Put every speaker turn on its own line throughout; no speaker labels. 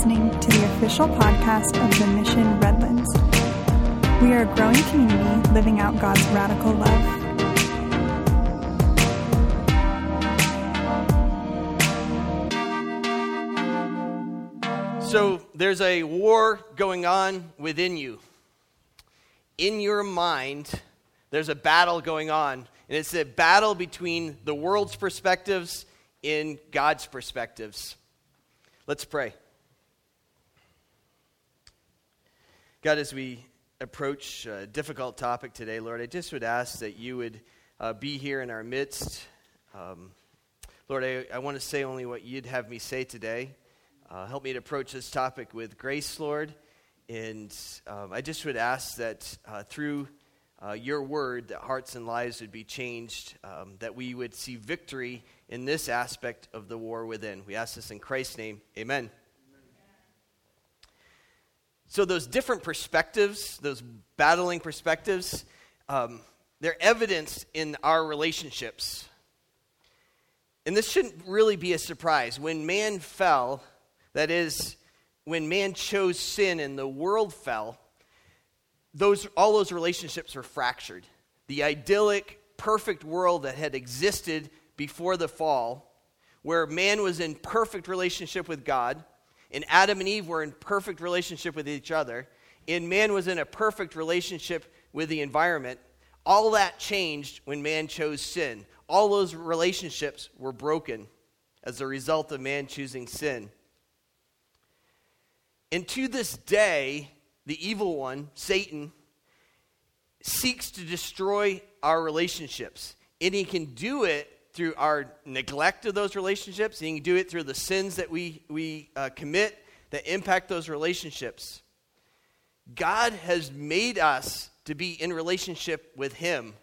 listening to the official podcast of the Mission Redlands. We are a growing community living out God's radical love.
So there's a war going on within you. In your mind, there's a battle going on. And it's a battle between the world's perspectives and God's perspectives. Let's pray. God, as we approach a difficult topic today, Lord, I just would ask that you would uh, be here in our midst. Um, Lord, I, I want to say only what you'd have me say today. Uh, help me to approach this topic with grace, Lord. And um, I just would ask that uh, through uh, your word, that hearts and lives would be changed, um, that we would see victory in this aspect of the war within. We ask this in Christ's name. Amen. So, those different perspectives, those battling perspectives, um, they're evidenced in our relationships. And this shouldn't really be a surprise. When man fell, that is, when man chose sin and the world fell, those, all those relationships were fractured. The idyllic, perfect world that had existed before the fall, where man was in perfect relationship with God, and Adam and Eve were in perfect relationship with each other, and man was in a perfect relationship with the environment, all that changed when man chose sin. All those relationships were broken as a result of man choosing sin. And to this day, the evil one, Satan, seeks to destroy our relationships. And he can do it through our neglect of those relationships, and he can do it through the sins that we, we uh, commit that impact those relationships. God has made us to be in relationship with him.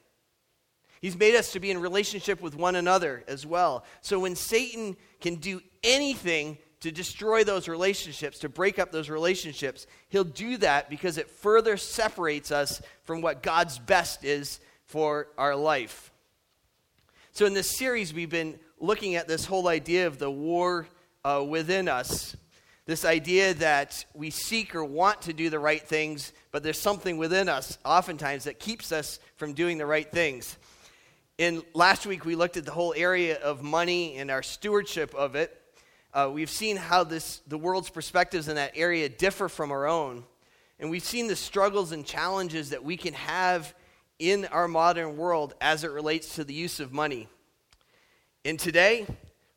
He's made us to be in relationship with one another as well. So when Satan can do anything to destroy those relationships, to break up those relationships, he'll do that because it further separates us from what God's best is for our life. So, in this series, we've been looking at this whole idea of the war uh, within us. This idea that we seek or want to do the right things, but there's something within us, oftentimes, that keeps us from doing the right things. In last week, we looked at the whole area of money and our stewardship of it. Uh, we've seen how this, the world's perspectives in that area differ from our own. And we've seen the struggles and challenges that we can have in our modern world as it relates to the use of money. And today,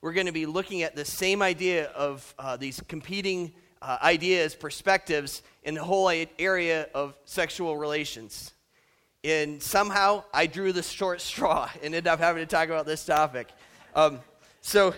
we're going to be looking at the same idea of uh, these competing uh, ideas, perspectives in the whole area of sexual relations. And somehow I drew the short straw and ended up having to talk about this topic. Um, so,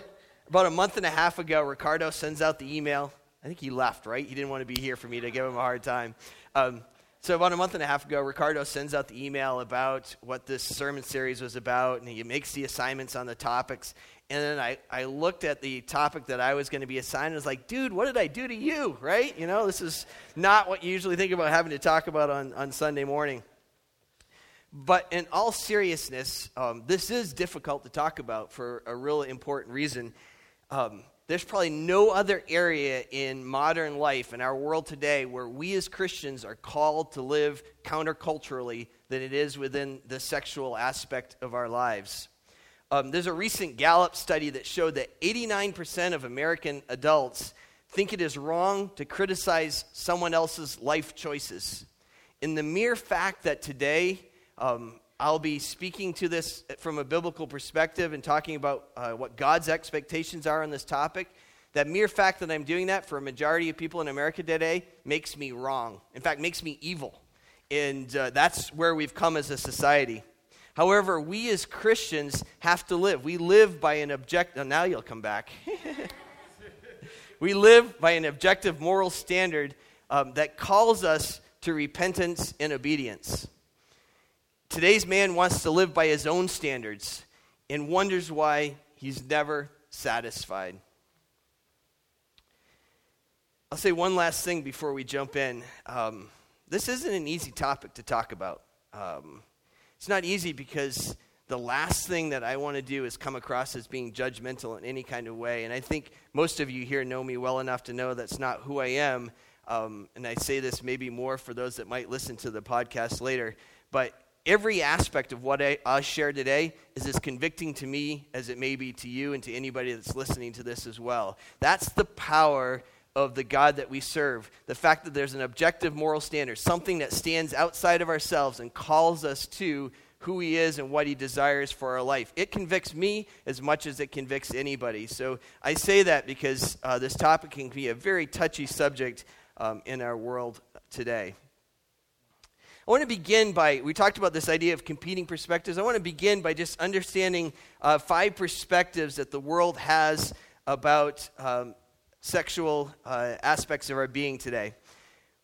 about a month and a half ago, Ricardo sends out the email. I think he left, right? He didn't want to be here for me to give him a hard time. Um, so, about a month and a half ago, Ricardo sends out the email about what this sermon series was about, and he makes the assignments on the topics. And then I, I looked at the topic that I was going to be assigned and was like, dude, what did I do to you? Right? You know, this is not what you usually think about having to talk about on, on Sunday morning. But in all seriousness, um, this is difficult to talk about for a really important reason. Um, there's probably no other area in modern life in our world today where we as Christians are called to live counterculturally than it is within the sexual aspect of our lives. Um, there's a recent Gallup study that showed that 89% of American adults think it is wrong to criticize someone else's life choices. In the mere fact that today, um, I'll be speaking to this from a biblical perspective and talking about uh, what God's expectations are on this topic. That mere fact that I'm doing that for a majority of people in America today makes me wrong. In fact, makes me evil. And uh, that's where we've come as a society. However, we as Christians have to live. We live by an objective. Oh, now you'll come back. we live by an objective moral standard um, that calls us to repentance and obedience. Today's man wants to live by his own standards and wonders why he's never satisfied. I'll say one last thing before we jump in. Um, this isn't an easy topic to talk about. Um, it's not easy because the last thing that I want to do is come across as being judgmental in any kind of way. And I think most of you here know me well enough to know that's not who I am. Um, and I say this maybe more for those that might listen to the podcast later. But every aspect of what I, I share today is as convicting to me as it may be to you and to anybody that's listening to this as well. That's the power of the God that we serve. The fact that there's an objective moral standard, something that stands outside of ourselves and calls us to who He is and what He desires for our life. It convicts me as much as it convicts anybody. So I say that because uh, this topic can be a very touchy subject um, in our world today. I want to begin by, we talked about this idea of competing perspectives. I want to begin by just understanding uh, five perspectives that the world has about um, sexual uh, aspects of our being today.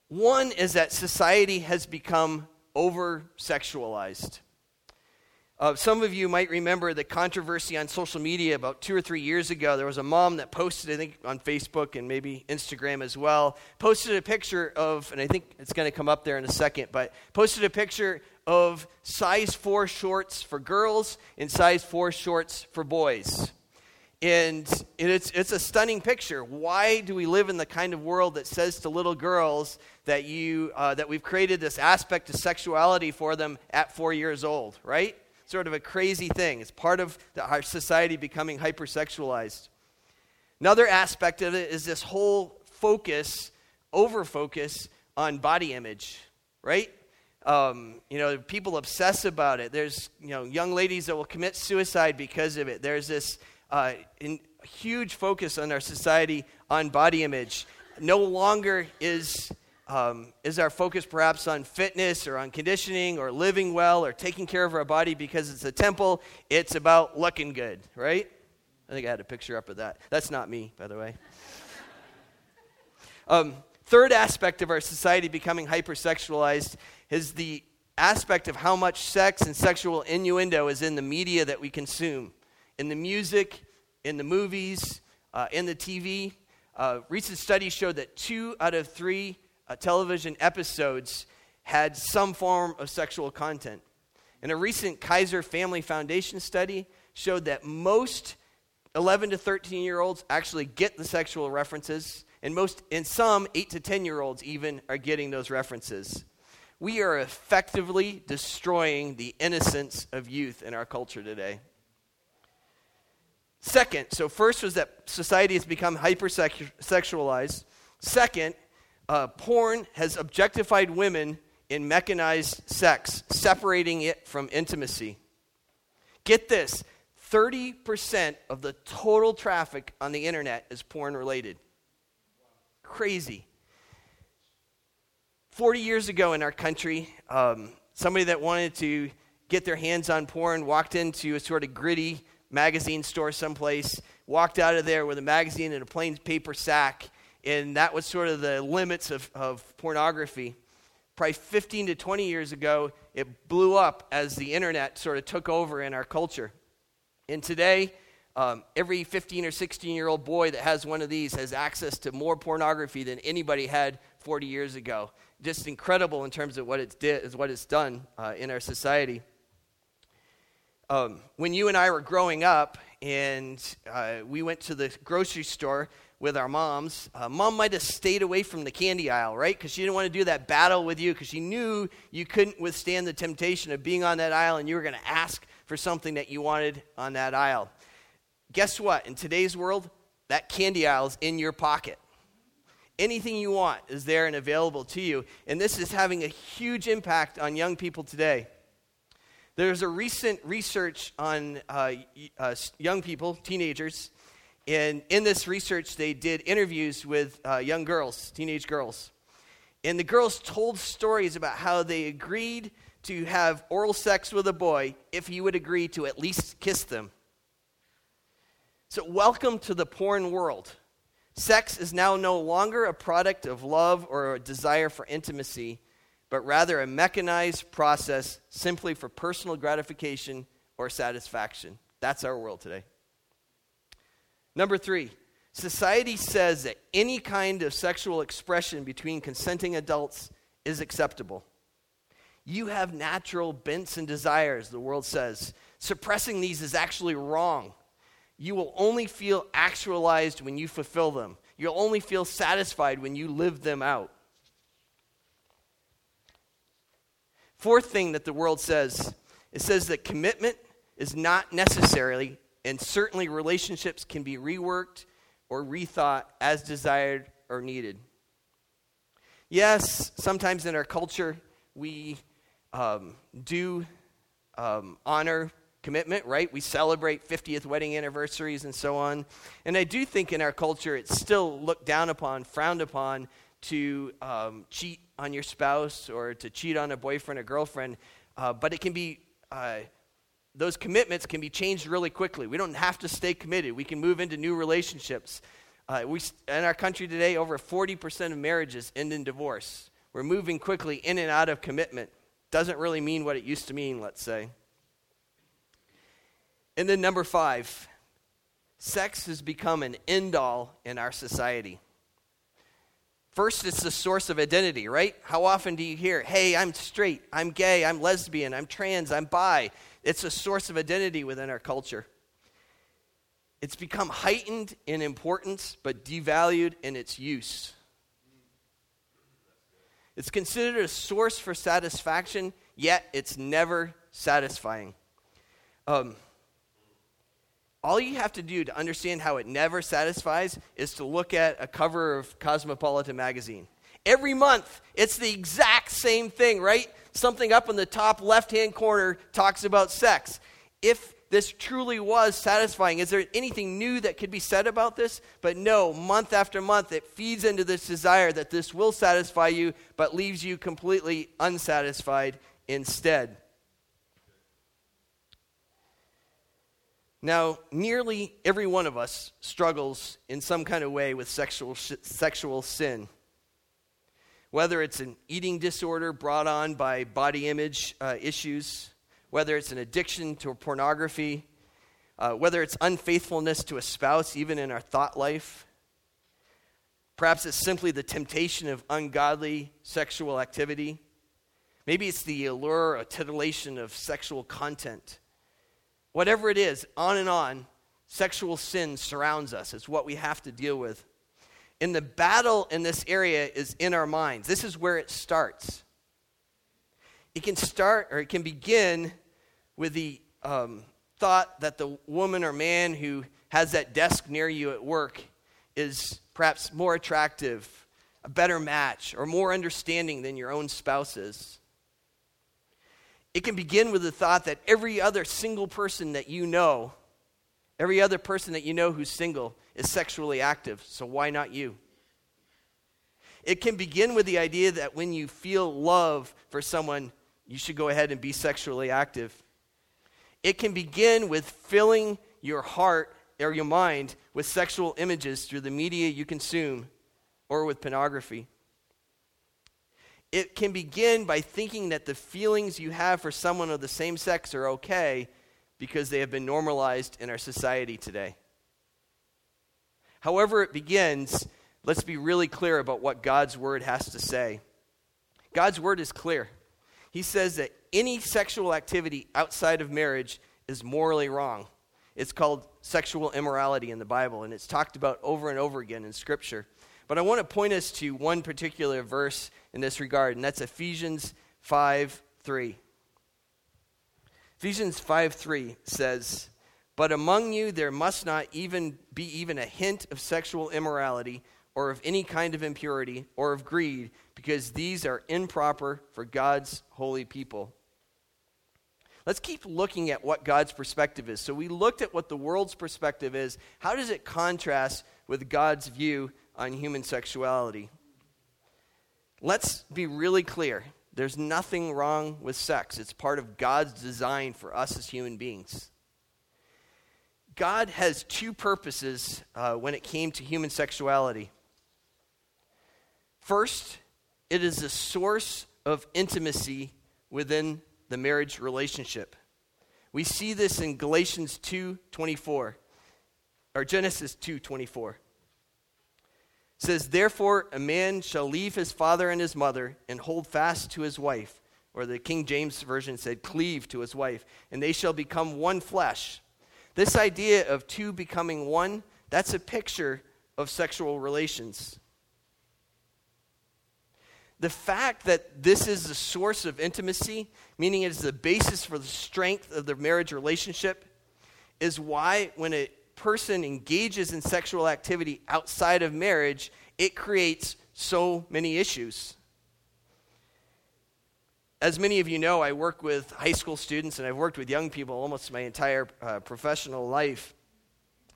One is that society has become over sexualized. Uh, some of you might remember the controversy on social media about two or three years ago. There was a mom that posted, I think, on Facebook and maybe Instagram as well, posted a picture of, and I think it's going to come up there in a second, but posted a picture of size 4 shorts for girls and size 4 shorts for boys. And it's, it's a stunning picture. Why do we live in the kind of world that says to little girls that, you, uh, that we've created this aspect of sexuality for them at four years old, right? Sort of a crazy thing. It's part of the, our society becoming hypersexualized. Another aspect of it is this whole focus, over focus on body image, right? Um, you know, people obsess about it. There's, you know, young ladies that will commit suicide because of it. There's this uh, in, huge focus on our society on body image. No longer is um, is our focus perhaps on fitness or on conditioning or living well or taking care of our body because it's a temple? It's about looking good, right? I think I had a picture up of that. That's not me, by the way. um, third aspect of our society becoming hypersexualized is the aspect of how much sex and sexual innuendo is in the media that we consume, in the music, in the movies, uh, in the TV. Uh, recent studies showed that two out of three uh, television episodes had some form of sexual content. And a recent Kaiser Family Foundation study showed that most 11 to 13 year olds actually get the sexual references, and most, and some 8 to 10 year olds even are getting those references. We are effectively destroying the innocence of youth in our culture today. Second, so first was that society has become hypersexualized. Second uh, porn has objectified women in mechanized sex, separating it from intimacy. Get this 30% of the total traffic on the internet is porn related. Crazy. 40 years ago in our country, um, somebody that wanted to get their hands on porn walked into a sort of gritty magazine store someplace, walked out of there with a magazine in a plain paper sack, and that was sort of the limits of, of pornography. Probably 15 to 20 years ago, it blew up as the internet sort of took over in our culture. And today, um, every 15 or 16 year old boy that has one of these has access to more pornography than anybody had 40 years ago. Just incredible in terms of what it's, did, is what it's done uh, in our society. Um, when you and I were growing up and uh, we went to the grocery store, with our moms, uh, mom might have stayed away from the candy aisle, right? Because she didn't want to do that battle with you because she knew you couldn't withstand the temptation of being on that aisle and you were going to ask for something that you wanted on that aisle. Guess what? In today's world, that candy aisle is in your pocket. Anything you want is there and available to you. And this is having a huge impact on young people today. There's a recent research on uh, uh, young people, teenagers, and in this research, they did interviews with uh, young girls, teenage girls. And the girls told stories about how they agreed to have oral sex with a boy if he would agree to at least kiss them. So, welcome to the porn world. Sex is now no longer a product of love or a desire for intimacy, but rather a mechanized process simply for personal gratification or satisfaction. That's our world today. Number three, society says that any kind of sexual expression between consenting adults is acceptable. You have natural bents and desires, the world says. Suppressing these is actually wrong. You will only feel actualized when you fulfill them. You'll only feel satisfied when you live them out. Fourth thing that the world says it says that commitment is not necessarily, and certainly relationships can be reworked or rethought as desired or needed. Yes, sometimes in our culture, we um, do um, honor commitment, right? We celebrate 50th wedding anniversaries and so on. And I do think in our culture it's still looked down upon, frowned upon to um, cheat on your spouse or to cheat on a boyfriend or girlfriend. Uh, but it can be, uh, those commitments can be changed really quickly. We don't have to stay committed, we can move into new relationships. Uh, we, in our country today, over 40% of marriages end in divorce. We're moving quickly in and out of commitment. Doesn't really mean what it used to mean, let's say. And then, number five, sex has become an end all in our society. First, it's the source of identity, right? How often do you hear, hey, I'm straight, I'm gay, I'm lesbian, I'm trans, I'm bi? It's a source of identity within our culture. It's become heightened in importance, but devalued in its use. It's considered a source for satisfaction, yet it's never satisfying. Um, all you have to do to understand how it never satisfies is to look at a cover of Cosmopolitan magazine. Every month, it's the exact same thing, right? Something up in the top left hand corner talks about sex. If this truly was satisfying. Is there anything new that could be said about this? But no, month after month, it feeds into this desire that this will satisfy you, but leaves you completely unsatisfied instead. Now, nearly every one of us struggles in some kind of way with sexual, sexual sin. Whether it's an eating disorder brought on by body image uh, issues, whether it's an addiction to pornography, uh, whether it's unfaithfulness to a spouse, even in our thought life. Perhaps it's simply the temptation of ungodly sexual activity. Maybe it's the allure or titillation of sexual content. Whatever it is, on and on, sexual sin surrounds us. It's what we have to deal with. And the battle in this area is in our minds. This is where it starts. It can start or it can begin with the um, thought that the woman or man who has that desk near you at work is perhaps more attractive, a better match, or more understanding than your own spouse is. It can begin with the thought that every other single person that you know, every other person that you know who's single, is sexually active, so why not you? It can begin with the idea that when you feel love for someone, you should go ahead and be sexually active. It can begin with filling your heart or your mind with sexual images through the media you consume or with pornography. It can begin by thinking that the feelings you have for someone of the same sex are okay because they have been normalized in our society today. However, it begins, let's be really clear about what God's word has to say. God's word is clear. He says that any sexual activity outside of marriage is morally wrong. It's called sexual immorality in the Bible, and it's talked about over and over again in Scripture. But I want to point us to one particular verse in this regard, and that's Ephesians 5 3. Ephesians 5 3 says, But among you there must not even be even a hint of sexual immorality, or of any kind of impurity, or of greed, because these are improper for God's holy people. Let's keep looking at what God's perspective is. So we looked at what the world's perspective is. How does it contrast with God's view on human sexuality? Let's be really clear. There's nothing wrong with sex. It's part of God's design for us as human beings. God has two purposes uh, when it came to human sexuality. First, it is a source of intimacy within the marriage relationship. We see this in Galatians 2:24 or Genesis 2:24. Says therefore a man shall leave his father and his mother and hold fast to his wife or the King James Version said, cleave to his wife, and they shall become one flesh. This idea of two becoming one, that's a picture of sexual relations. The fact that this is the source of intimacy, meaning it is the basis for the strength of the marriage relationship, is why when a person engages in sexual activity outside of marriage, it creates so many issues. As many of you know, I work with high school students and I've worked with young people almost my entire uh, professional life.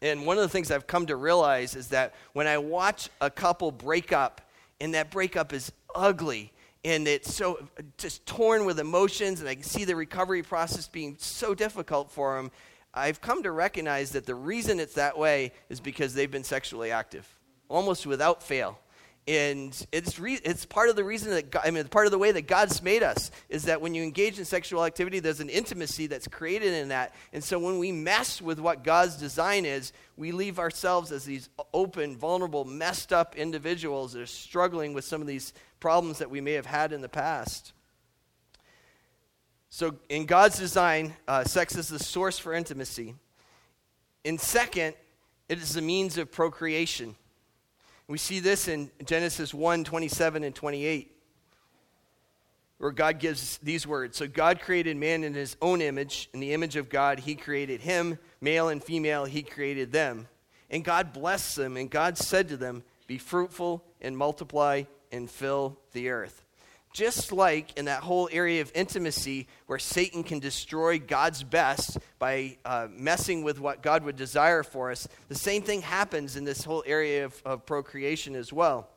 And one of the things I've come to realize is that when I watch a couple break up, and that breakup is ugly, and it's so just torn with emotions, and I can see the recovery process being so difficult for them, I've come to recognize that the reason it's that way is because they've been sexually active, almost without fail. And it's re- it's part of the reason that God, I mean part of the way that God's made us is that when you engage in sexual activity there's an intimacy that's created in that. And so when we mess with what God's design is we leave ourselves as these open vulnerable messed up individuals that are struggling with some of these problems that we may have had in the past so in God's design uh, sex is the source for intimacy and second it is the means of procreation we see this in Genesis 1 27 and 28, where God gives these words. So God created man in his own image. In the image of God, he created him. Male and female, he created them. And God blessed them, and God said to them, Be fruitful and multiply and fill the earth. Just like in that whole area of intimacy where Satan can destroy God's best by uh, messing with what God would desire for us, the same thing happens in this whole area of, of procreation as well.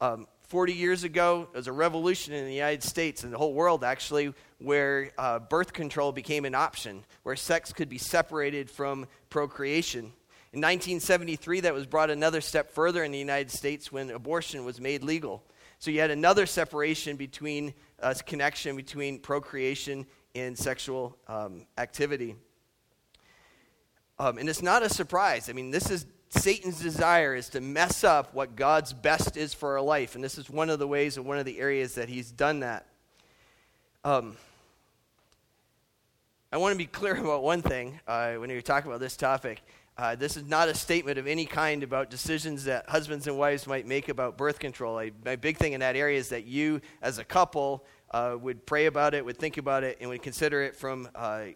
Um, 40 years ago, there was a revolution in the United States and the whole world actually where uh, birth control became an option, where sex could be separated from procreation. In 1973, that was brought another step further in the United States when abortion was made legal. So you had another separation between uh, connection between procreation and sexual um, activity. Um, and it's not a surprise. I mean, this is Satan's desire is to mess up what God's best is for our life. And this is one of the ways and one of the areas that he's done that. Um, I want to be clear about one thing uh, when you're talking about this topic. Uh, this is not a statement of any kind about decisions that husbands and wives might make about birth control. I, my big thing in that area is that you, as a couple, uh, would pray about it, would think about it, and would consider it from, uh,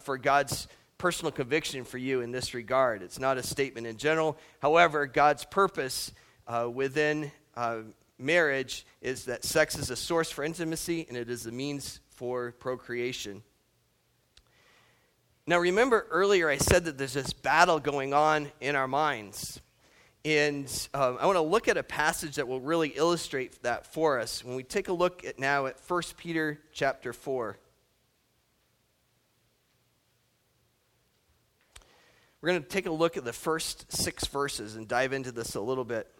for God's personal conviction for you in this regard. It's not a statement in general. However, God's purpose uh, within uh, marriage is that sex is a source for intimacy and it is a means for procreation. Now, remember earlier I said that there's this battle going on in our minds. And um, I want to look at a passage that will really illustrate that for us. When we take a look at now at 1 Peter chapter 4. We're going to take a look at the first six verses and dive into this a little bit.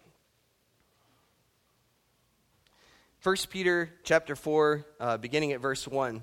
1 Peter chapter 4, uh, beginning at verse 1.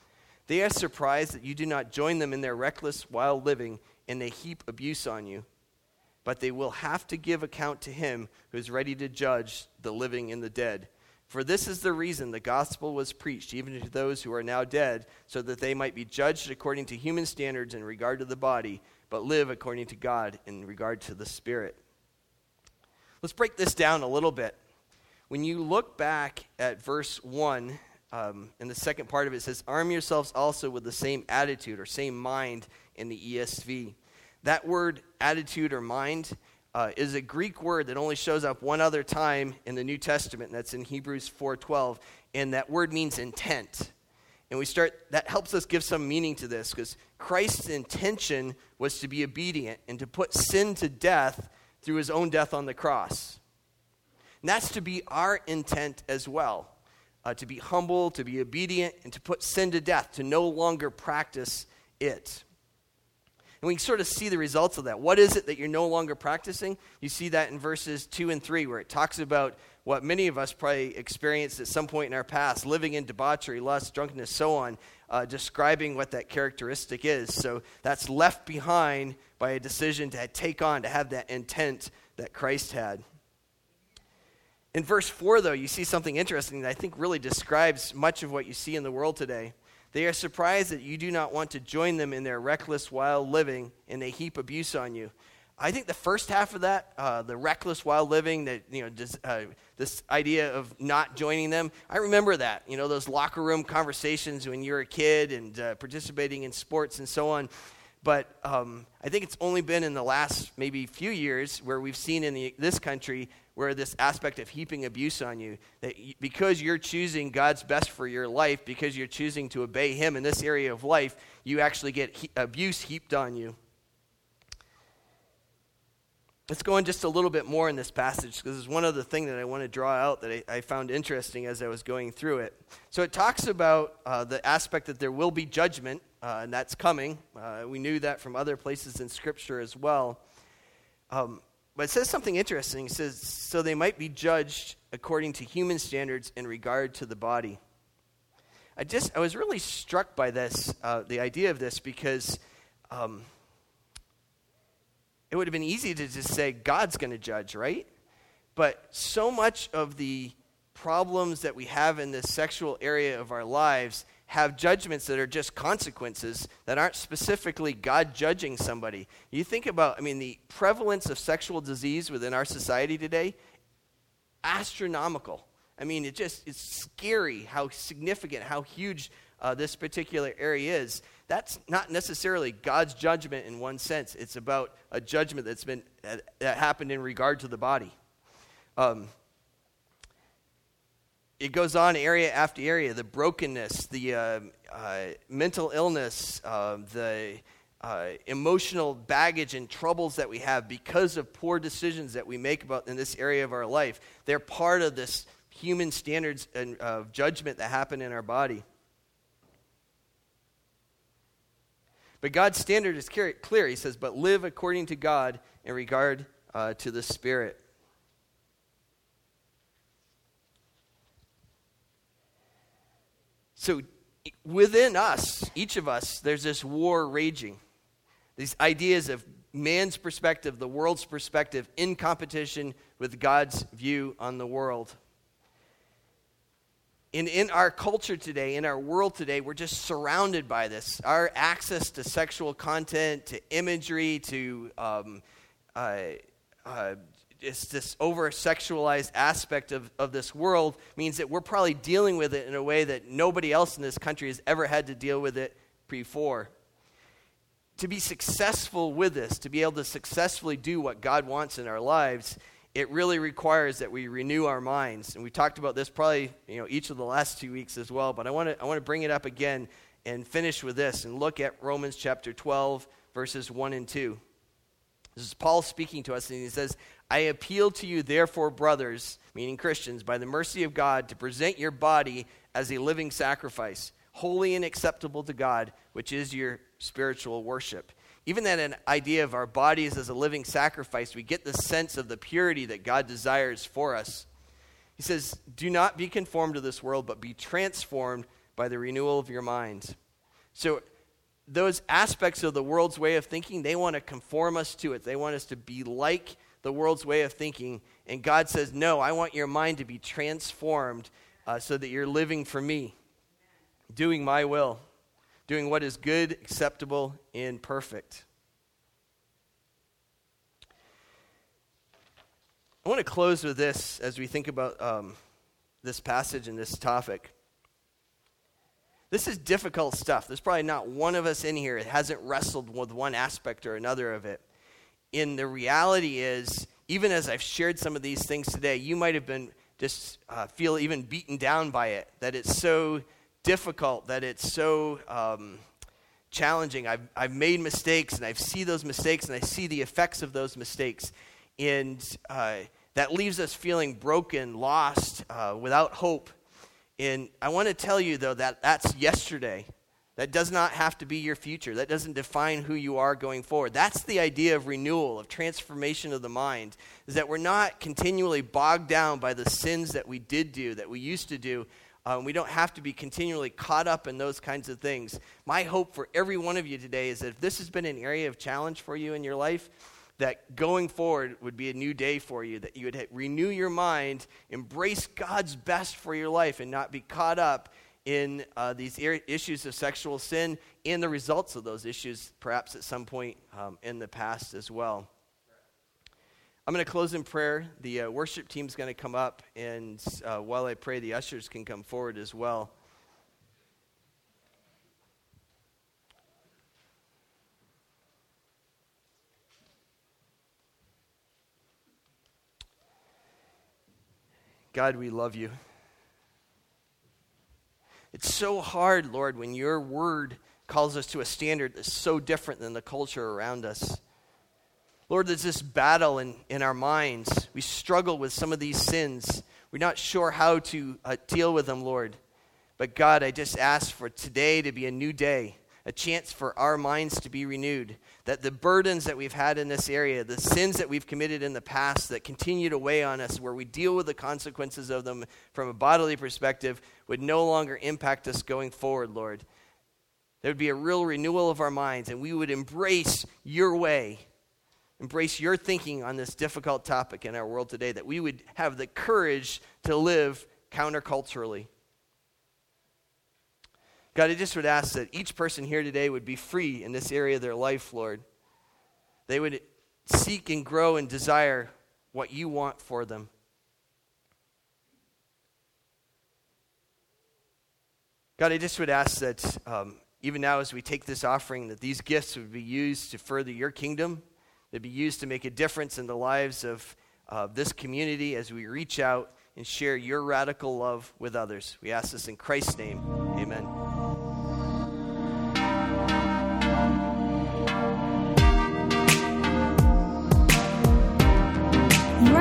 They are surprised that you do not join them in their reckless, wild living, and they heap abuse on you. But they will have to give account to him who is ready to judge the living and the dead. For this is the reason the gospel was preached, even to those who are now dead, so that they might be judged according to human standards in regard to the body, but live according to God in regard to the spirit. Let's break this down a little bit. When you look back at verse 1 um, and the second part of it says, Arm yourselves also with the same attitude or same mind in the ESV. That word, attitude or mind, uh, is a Greek word that only shows up one other time in the New Testament, and that's in Hebrews 4.12, and that word means intent. And we start, that helps us give some meaning to this, because Christ's intention was to be obedient and to put sin to death through his own death on the cross. And that's to be our intent as well. Uh, to be humble, to be obedient, and to put sin to death, to no longer practice it. And we sort of see the results of that. What is it that you're no longer practicing? You see that in verses 2 and 3, where it talks about what many of us probably experienced at some point in our past living in debauchery, lust, drunkenness, so on, uh, describing what that characteristic is. So that's left behind by a decision to take on, to have that intent that Christ had. In verse 4, though, you see something interesting that I think really describes much of what you see in the world today. They are surprised that you do not want to join them in their reckless, wild living, and they heap abuse on you. I think the first half of that, uh, the reckless, wild living, that you know, this, uh, this idea of not joining them. I remember that. You know, those locker room conversations when you were a kid and uh, participating in sports and so on. But um, I think it's only been in the last maybe few years where we've seen in the, this country where this aspect of heaping abuse on you, that because you're choosing God's best for your life, because you're choosing to obey Him in this area of life, you actually get he- abuse heaped on you. Let's go in just a little bit more in this passage because there's one other thing that I want to draw out that I, I found interesting as I was going through it. So it talks about uh, the aspect that there will be judgment, uh, and that's coming. Uh, we knew that from other places in Scripture as well. Um, but it says something interesting. It says, so they might be judged according to human standards in regard to the body. I just, I was really struck by this, uh, the idea of this, because um, it would have been easy to just say, God's going to judge, right? But so much of the problems that we have in this sexual area of our lives have judgments that are just consequences that aren't specifically God judging somebody. You think about, I mean, the prevalence of sexual disease within our society today, astronomical. I mean, it just it's scary how significant, how huge uh, this particular area is. That's not necessarily God's judgment in one sense. It's about a judgment that's been that happened in regard to the body. Um, it goes on area after area the brokenness, the uh, uh, mental illness, uh, the uh, emotional baggage and troubles that we have because of poor decisions that we make about in this area of our life. They're part of this human standards and, of judgment that happen in our body. But God's standard is clear. He says, But live according to God in regard uh, to the Spirit. So within us, each of us, there's this war raging. These ideas of man's perspective, the world's perspective, in competition with God's view on the world. And in our culture today, in our world today, we're just surrounded by this. Our access to sexual content, to imagery, to um, uh, uh, it's this over sexualized aspect of, of this world means that we're probably dealing with it in a way that nobody else in this country has ever had to deal with it before. To be successful with this, to be able to successfully do what God wants in our lives, it really requires that we renew our minds. And we talked about this probably you know, each of the last two weeks as well, but I want to I want to bring it up again and finish with this and look at Romans chapter 12, verses 1 and 2. This is Paul speaking to us, and he says, I appeal to you, therefore, brothers, meaning Christians, by the mercy of God, to present your body as a living sacrifice, holy and acceptable to God, which is your spiritual worship. Even that idea of our bodies as a living sacrifice, we get the sense of the purity that God desires for us. He says, Do not be conformed to this world, but be transformed by the renewal of your mind. So, those aspects of the world's way of thinking, they want to conform us to it. They want us to be like the world's way of thinking. And God says, No, I want your mind to be transformed uh, so that you're living for me, doing my will, doing what is good, acceptable, and perfect. I want to close with this as we think about um, this passage and this topic. This is difficult stuff. There's probably not one of us in here that hasn't wrestled with one aspect or another of it in the reality is, even as I've shared some of these things today, you might have been just uh, feel even beaten down by it, that it's so difficult, that it's so um, challenging. I've, I've made mistakes and I see those mistakes and I see the effects of those mistakes. And uh, that leaves us feeling broken, lost, uh, without hope. And I want to tell you, though, that that's yesterday. That does not have to be your future. That doesn't define who you are going forward. That's the idea of renewal, of transformation of the mind, is that we're not continually bogged down by the sins that we did do, that we used to do. Um, we don't have to be continually caught up in those kinds of things. My hope for every one of you today is that if this has been an area of challenge for you in your life, that going forward would be a new day for you, that you would renew your mind, embrace God's best for your life, and not be caught up in uh, these issues of sexual sin and the results of those issues, perhaps at some point um, in the past as well. I'm going to close in prayer. The uh, worship team's going to come up, and uh, while I pray, the ushers can come forward as well. God, we love you. It's so hard, Lord, when your word calls us to a standard that's so different than the culture around us. Lord, there's this battle in, in our minds. We struggle with some of these sins. We're not sure how to uh, deal with them, Lord. But God, I just ask for today to be a new day, a chance for our minds to be renewed, that the burdens that we've had in this area, the sins that we've committed in the past that continue to weigh on us, where we deal with the consequences of them from a bodily perspective, would no longer impact us going forward, Lord. There would be a real renewal of our minds, and we would embrace your way, embrace your thinking on this difficult topic in our world today, that we would have the courage to live counterculturally. God, I just would ask that each person here today would be free in this area of their life, Lord. They would seek and grow and desire what you want for them. God, I just would ask that um, even now as we take this offering, that these gifts would be used to further your kingdom. They'd be used to make a difference in the lives of uh, this community as we reach out and share your radical love with others. We ask this in Christ's name. Amen.